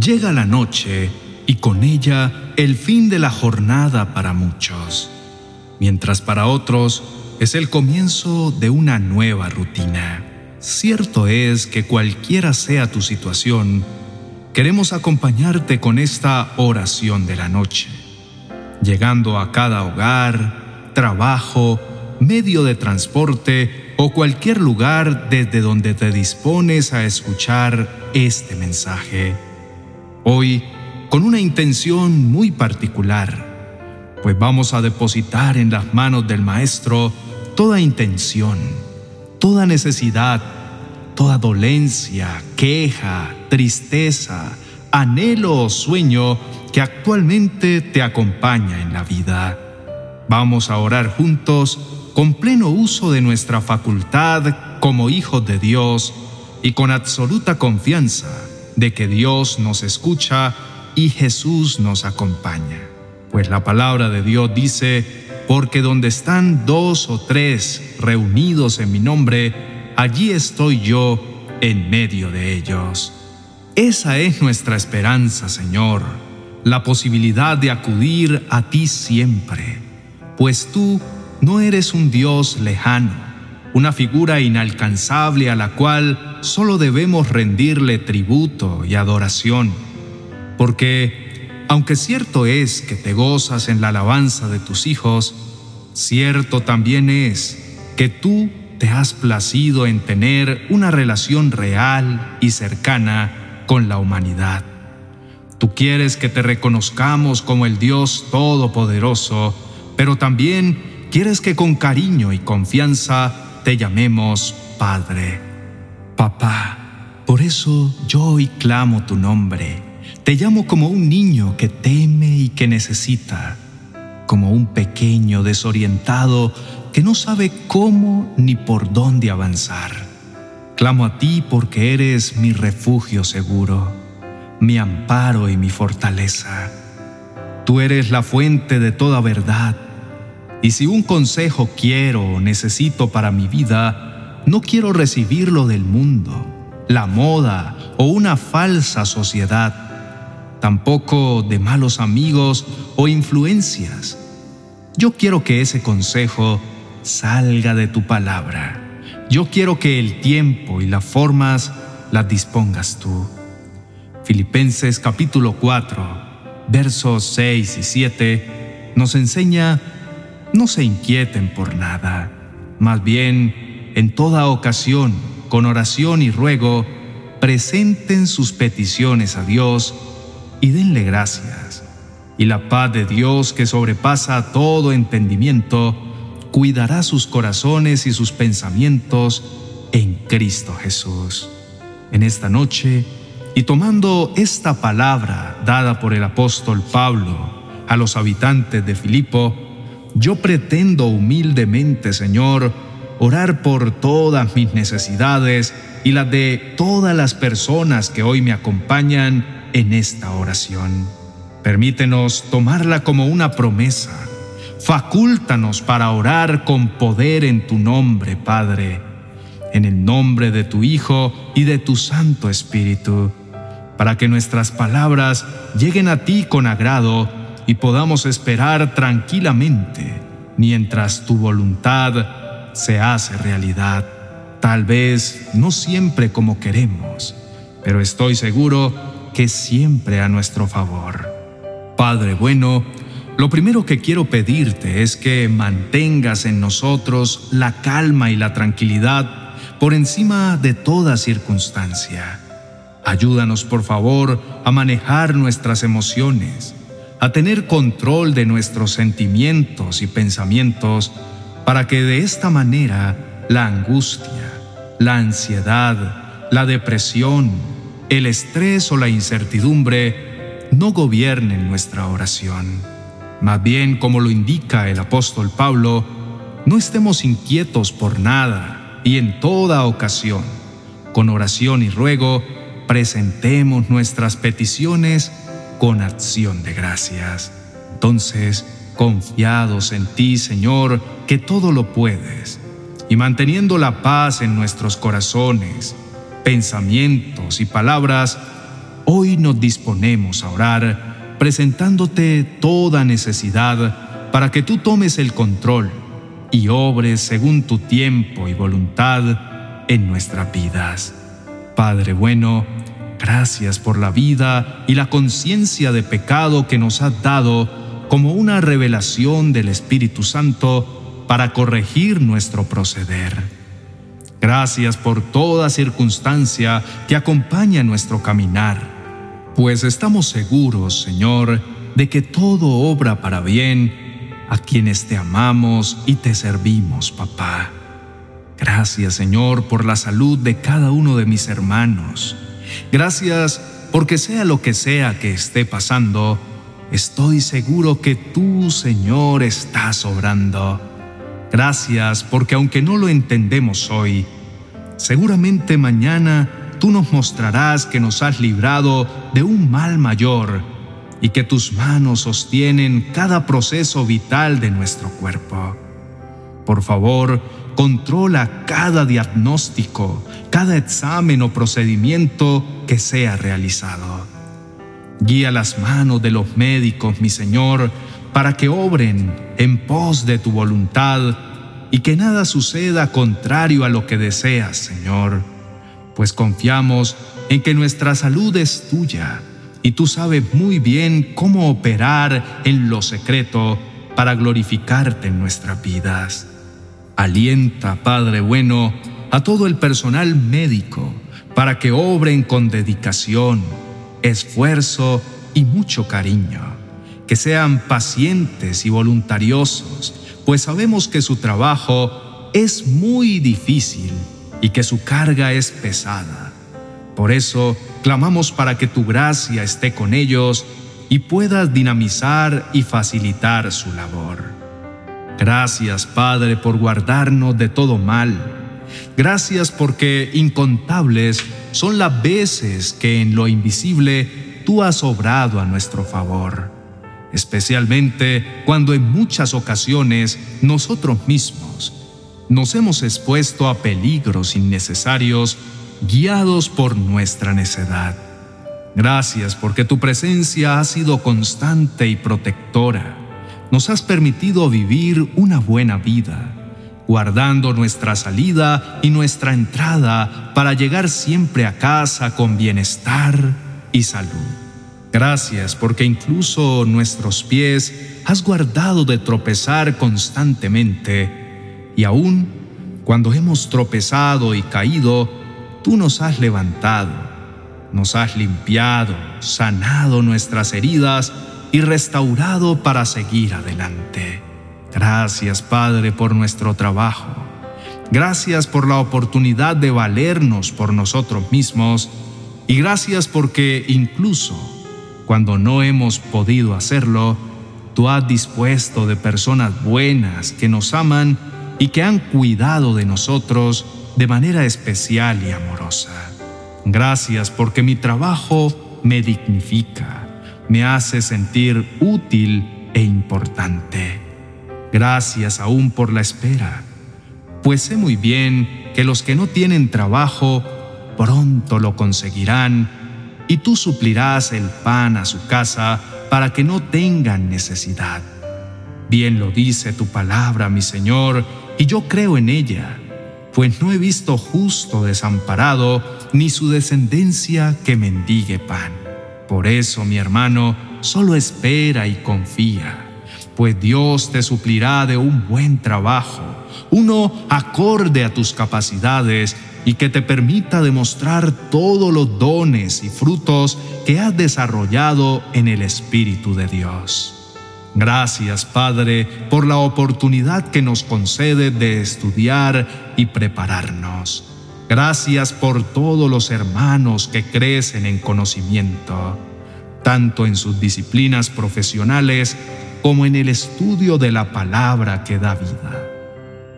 Llega la noche y con ella el fin de la jornada para muchos, mientras para otros es el comienzo de una nueva rutina. Cierto es que cualquiera sea tu situación, queremos acompañarte con esta oración de la noche, llegando a cada hogar, trabajo, medio de transporte o cualquier lugar desde donde te dispones a escuchar este mensaje. Hoy, con una intención muy particular, pues vamos a depositar en las manos del Maestro toda intención, toda necesidad, toda dolencia, queja, tristeza, anhelo o sueño que actualmente te acompaña en la vida. Vamos a orar juntos con pleno uso de nuestra facultad como hijos de Dios y con absoluta confianza de que Dios nos escucha y Jesús nos acompaña. Pues la palabra de Dios dice, porque donde están dos o tres reunidos en mi nombre, allí estoy yo en medio de ellos. Esa es nuestra esperanza, Señor, la posibilidad de acudir a ti siempre, pues tú no eres un Dios lejano, una figura inalcanzable a la cual solo debemos rendirle tributo y adoración. Porque, aunque cierto es que te gozas en la alabanza de tus hijos, cierto también es que tú te has placido en tener una relación real y cercana con la humanidad. Tú quieres que te reconozcamos como el Dios Todopoderoso, pero también quieres que con cariño y confianza te llamemos Padre. Papá, por eso yo hoy clamo tu nombre. Te llamo como un niño que teme y que necesita, como un pequeño desorientado que no sabe cómo ni por dónde avanzar. Clamo a ti porque eres mi refugio seguro, mi amparo y mi fortaleza. Tú eres la fuente de toda verdad y si un consejo quiero o necesito para mi vida, no quiero recibirlo del mundo, la moda o una falsa sociedad, tampoco de malos amigos o influencias. Yo quiero que ese consejo salga de tu palabra. Yo quiero que el tiempo y las formas las dispongas tú. Filipenses capítulo 4, versos 6 y 7 nos enseña no se inquieten por nada, más bien, en toda ocasión, con oración y ruego, presenten sus peticiones a Dios y denle gracias. Y la paz de Dios que sobrepasa todo entendimiento, cuidará sus corazones y sus pensamientos en Cristo Jesús. En esta noche, y tomando esta palabra dada por el apóstol Pablo a los habitantes de Filipo, yo pretendo humildemente, Señor, orar por todas mis necesidades y las de todas las personas que hoy me acompañan en esta oración. Permítenos tomarla como una promesa. Facúltanos para orar con poder en tu nombre, Padre, en el nombre de tu Hijo y de tu Santo Espíritu, para que nuestras palabras lleguen a ti con agrado y podamos esperar tranquilamente mientras tu voluntad se hace realidad. Tal vez no siempre como queremos, pero estoy seguro que siempre a nuestro favor. Padre bueno, lo primero que quiero pedirte es que mantengas en nosotros la calma y la tranquilidad por encima de toda circunstancia. Ayúdanos, por favor, a manejar nuestras emociones a tener control de nuestros sentimientos y pensamientos para que de esta manera la angustia, la ansiedad, la depresión, el estrés o la incertidumbre no gobiernen nuestra oración. Más bien, como lo indica el apóstol Pablo, no estemos inquietos por nada y en toda ocasión, con oración y ruego, presentemos nuestras peticiones con acción de gracias. Entonces, confiados en ti, Señor, que todo lo puedes, y manteniendo la paz en nuestros corazones, pensamientos y palabras, hoy nos disponemos a orar, presentándote toda necesidad para que tú tomes el control y obres según tu tiempo y voluntad en nuestras vidas. Padre bueno, gracias por la vida y la conciencia de pecado que nos has dado como una revelación del Espíritu Santo para corregir nuestro proceder. Gracias por toda circunstancia que acompaña nuestro caminar, pues estamos seguros, Señor, de que todo obra para bien a quienes te amamos y te servimos, papá. Gracias, Señor, por la salud de cada uno de mis hermanos. Gracias porque sea lo que sea que esté pasando, estoy seguro que tú, Señor, estás obrando. Gracias porque aunque no lo entendemos hoy, seguramente mañana tú nos mostrarás que nos has librado de un mal mayor y que tus manos sostienen cada proceso vital de nuestro cuerpo. Por favor, controla cada diagnóstico, cada examen o procedimiento que sea realizado. Guía las manos de los médicos, mi Señor, para que obren en pos de tu voluntad y que nada suceda contrario a lo que deseas, Señor, pues confiamos en que nuestra salud es tuya y tú sabes muy bien cómo operar en lo secreto para glorificarte en nuestras vidas. Alienta, Padre bueno, a todo el personal médico para que obren con dedicación, esfuerzo y mucho cariño, que sean pacientes y voluntariosos, pues sabemos que su trabajo es muy difícil y que su carga es pesada. Por eso, clamamos para que tu gracia esté con ellos y puedas dinamizar y facilitar su labor. Gracias, Padre, por guardarnos de todo mal. Gracias porque incontables son las veces que en lo invisible tú has obrado a nuestro favor, especialmente cuando en muchas ocasiones nosotros mismos nos hemos expuesto a peligros innecesarios guiados por nuestra necedad. Gracias porque tu presencia ha sido constante y protectora. Nos has permitido vivir una buena vida, guardando nuestra salida y nuestra entrada para llegar siempre a casa con bienestar y salud. Gracias porque incluso nuestros pies has guardado de tropezar constantemente y aún cuando hemos tropezado y caído, tú nos has levantado, nos has limpiado, sanado nuestras heridas y restaurado para seguir adelante. Gracias, Padre, por nuestro trabajo. Gracias por la oportunidad de valernos por nosotros mismos y gracias porque incluso cuando no hemos podido hacerlo, tú has dispuesto de personas buenas que nos aman y que han cuidado de nosotros de manera especial y amorosa. Gracias porque mi trabajo me dignifica, me hace sentir útil e importante. Gracias aún por la espera, pues sé muy bien que los que no tienen trabajo pronto lo conseguirán y tú suplirás el pan a su casa para que no tengan necesidad. Bien lo dice tu palabra, mi Señor, y yo creo en ella pues no he visto justo desamparado, ni su descendencia que mendigue pan. Por eso, mi hermano, solo espera y confía, pues Dios te suplirá de un buen trabajo, uno acorde a tus capacidades y que te permita demostrar todos los dones y frutos que has desarrollado en el Espíritu de Dios. Gracias, Padre, por la oportunidad que nos concede de estudiar y prepararnos. Gracias por todos los hermanos que crecen en conocimiento, tanto en sus disciplinas profesionales como en el estudio de la palabra que da vida.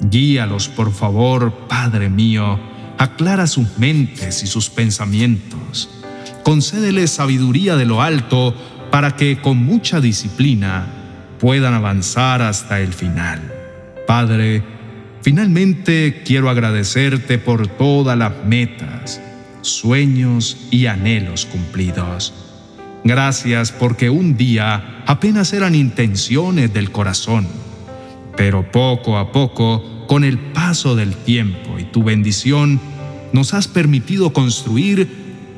Guíalos, por favor, Padre mío, aclara sus mentes y sus pensamientos. Concédeles sabiduría de lo alto para que con mucha disciplina puedan avanzar hasta el final. Padre, finalmente quiero agradecerte por todas las metas, sueños y anhelos cumplidos. Gracias porque un día apenas eran intenciones del corazón, pero poco a poco, con el del tiempo y tu bendición, nos has permitido construir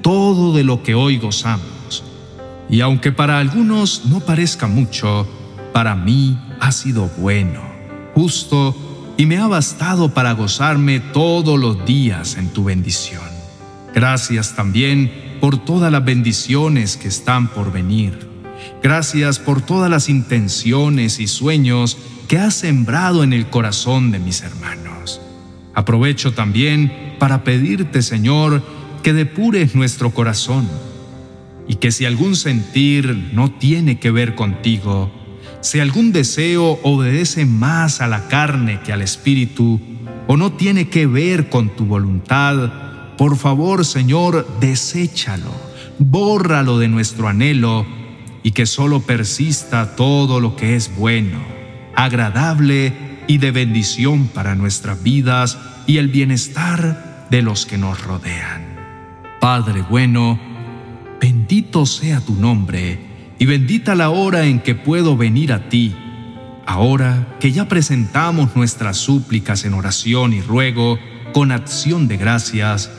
todo de lo que hoy gozamos. Y aunque para algunos no parezca mucho, para mí ha sido bueno, justo y me ha bastado para gozarme todos los días en tu bendición. Gracias también por todas las bendiciones que están por venir. Gracias por todas las intenciones y sueños que has sembrado en el corazón de mis hermanos. Aprovecho también para pedirte, Señor, que depures nuestro corazón y que si algún sentir no tiene que ver contigo, si algún deseo obedece más a la carne que al espíritu, o no tiene que ver con tu voluntad, por favor, Señor, deséchalo, bórralo de nuestro anhelo y que solo persista todo lo que es bueno, agradable y de bendición para nuestras vidas y el bienestar de los que nos rodean. Padre bueno, bendito sea tu nombre y bendita la hora en que puedo venir a ti. Ahora que ya presentamos nuestras súplicas en oración y ruego con acción de gracias,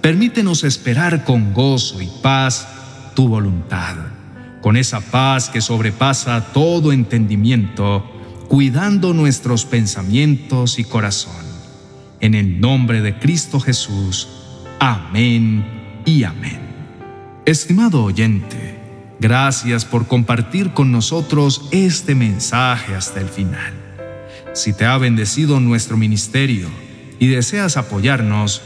permítenos esperar con gozo y paz tu voluntad, con esa paz que sobrepasa todo entendimiento, cuidando nuestros pensamientos y corazón. En el nombre de Cristo Jesús. Amén y amén. Estimado oyente, gracias por compartir con nosotros este mensaje hasta el final. Si te ha bendecido nuestro ministerio y deseas apoyarnos,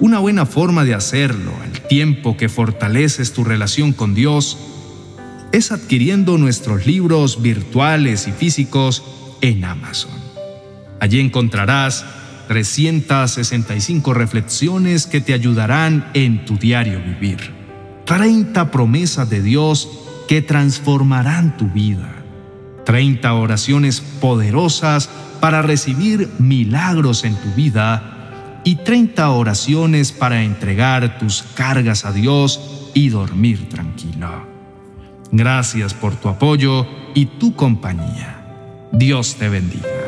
una buena forma de hacerlo al tiempo que fortaleces tu relación con Dios es adquiriendo nuestros libros virtuales y físicos en Amazon. Allí encontrarás 365 reflexiones que te ayudarán en tu diario vivir. 30 promesas de Dios que transformarán tu vida. 30 oraciones poderosas para recibir milagros en tu vida y 30 oraciones para entregar tus cargas a Dios y dormir tranquilo. Gracias por tu apoyo y tu compañía. Dios te bendiga.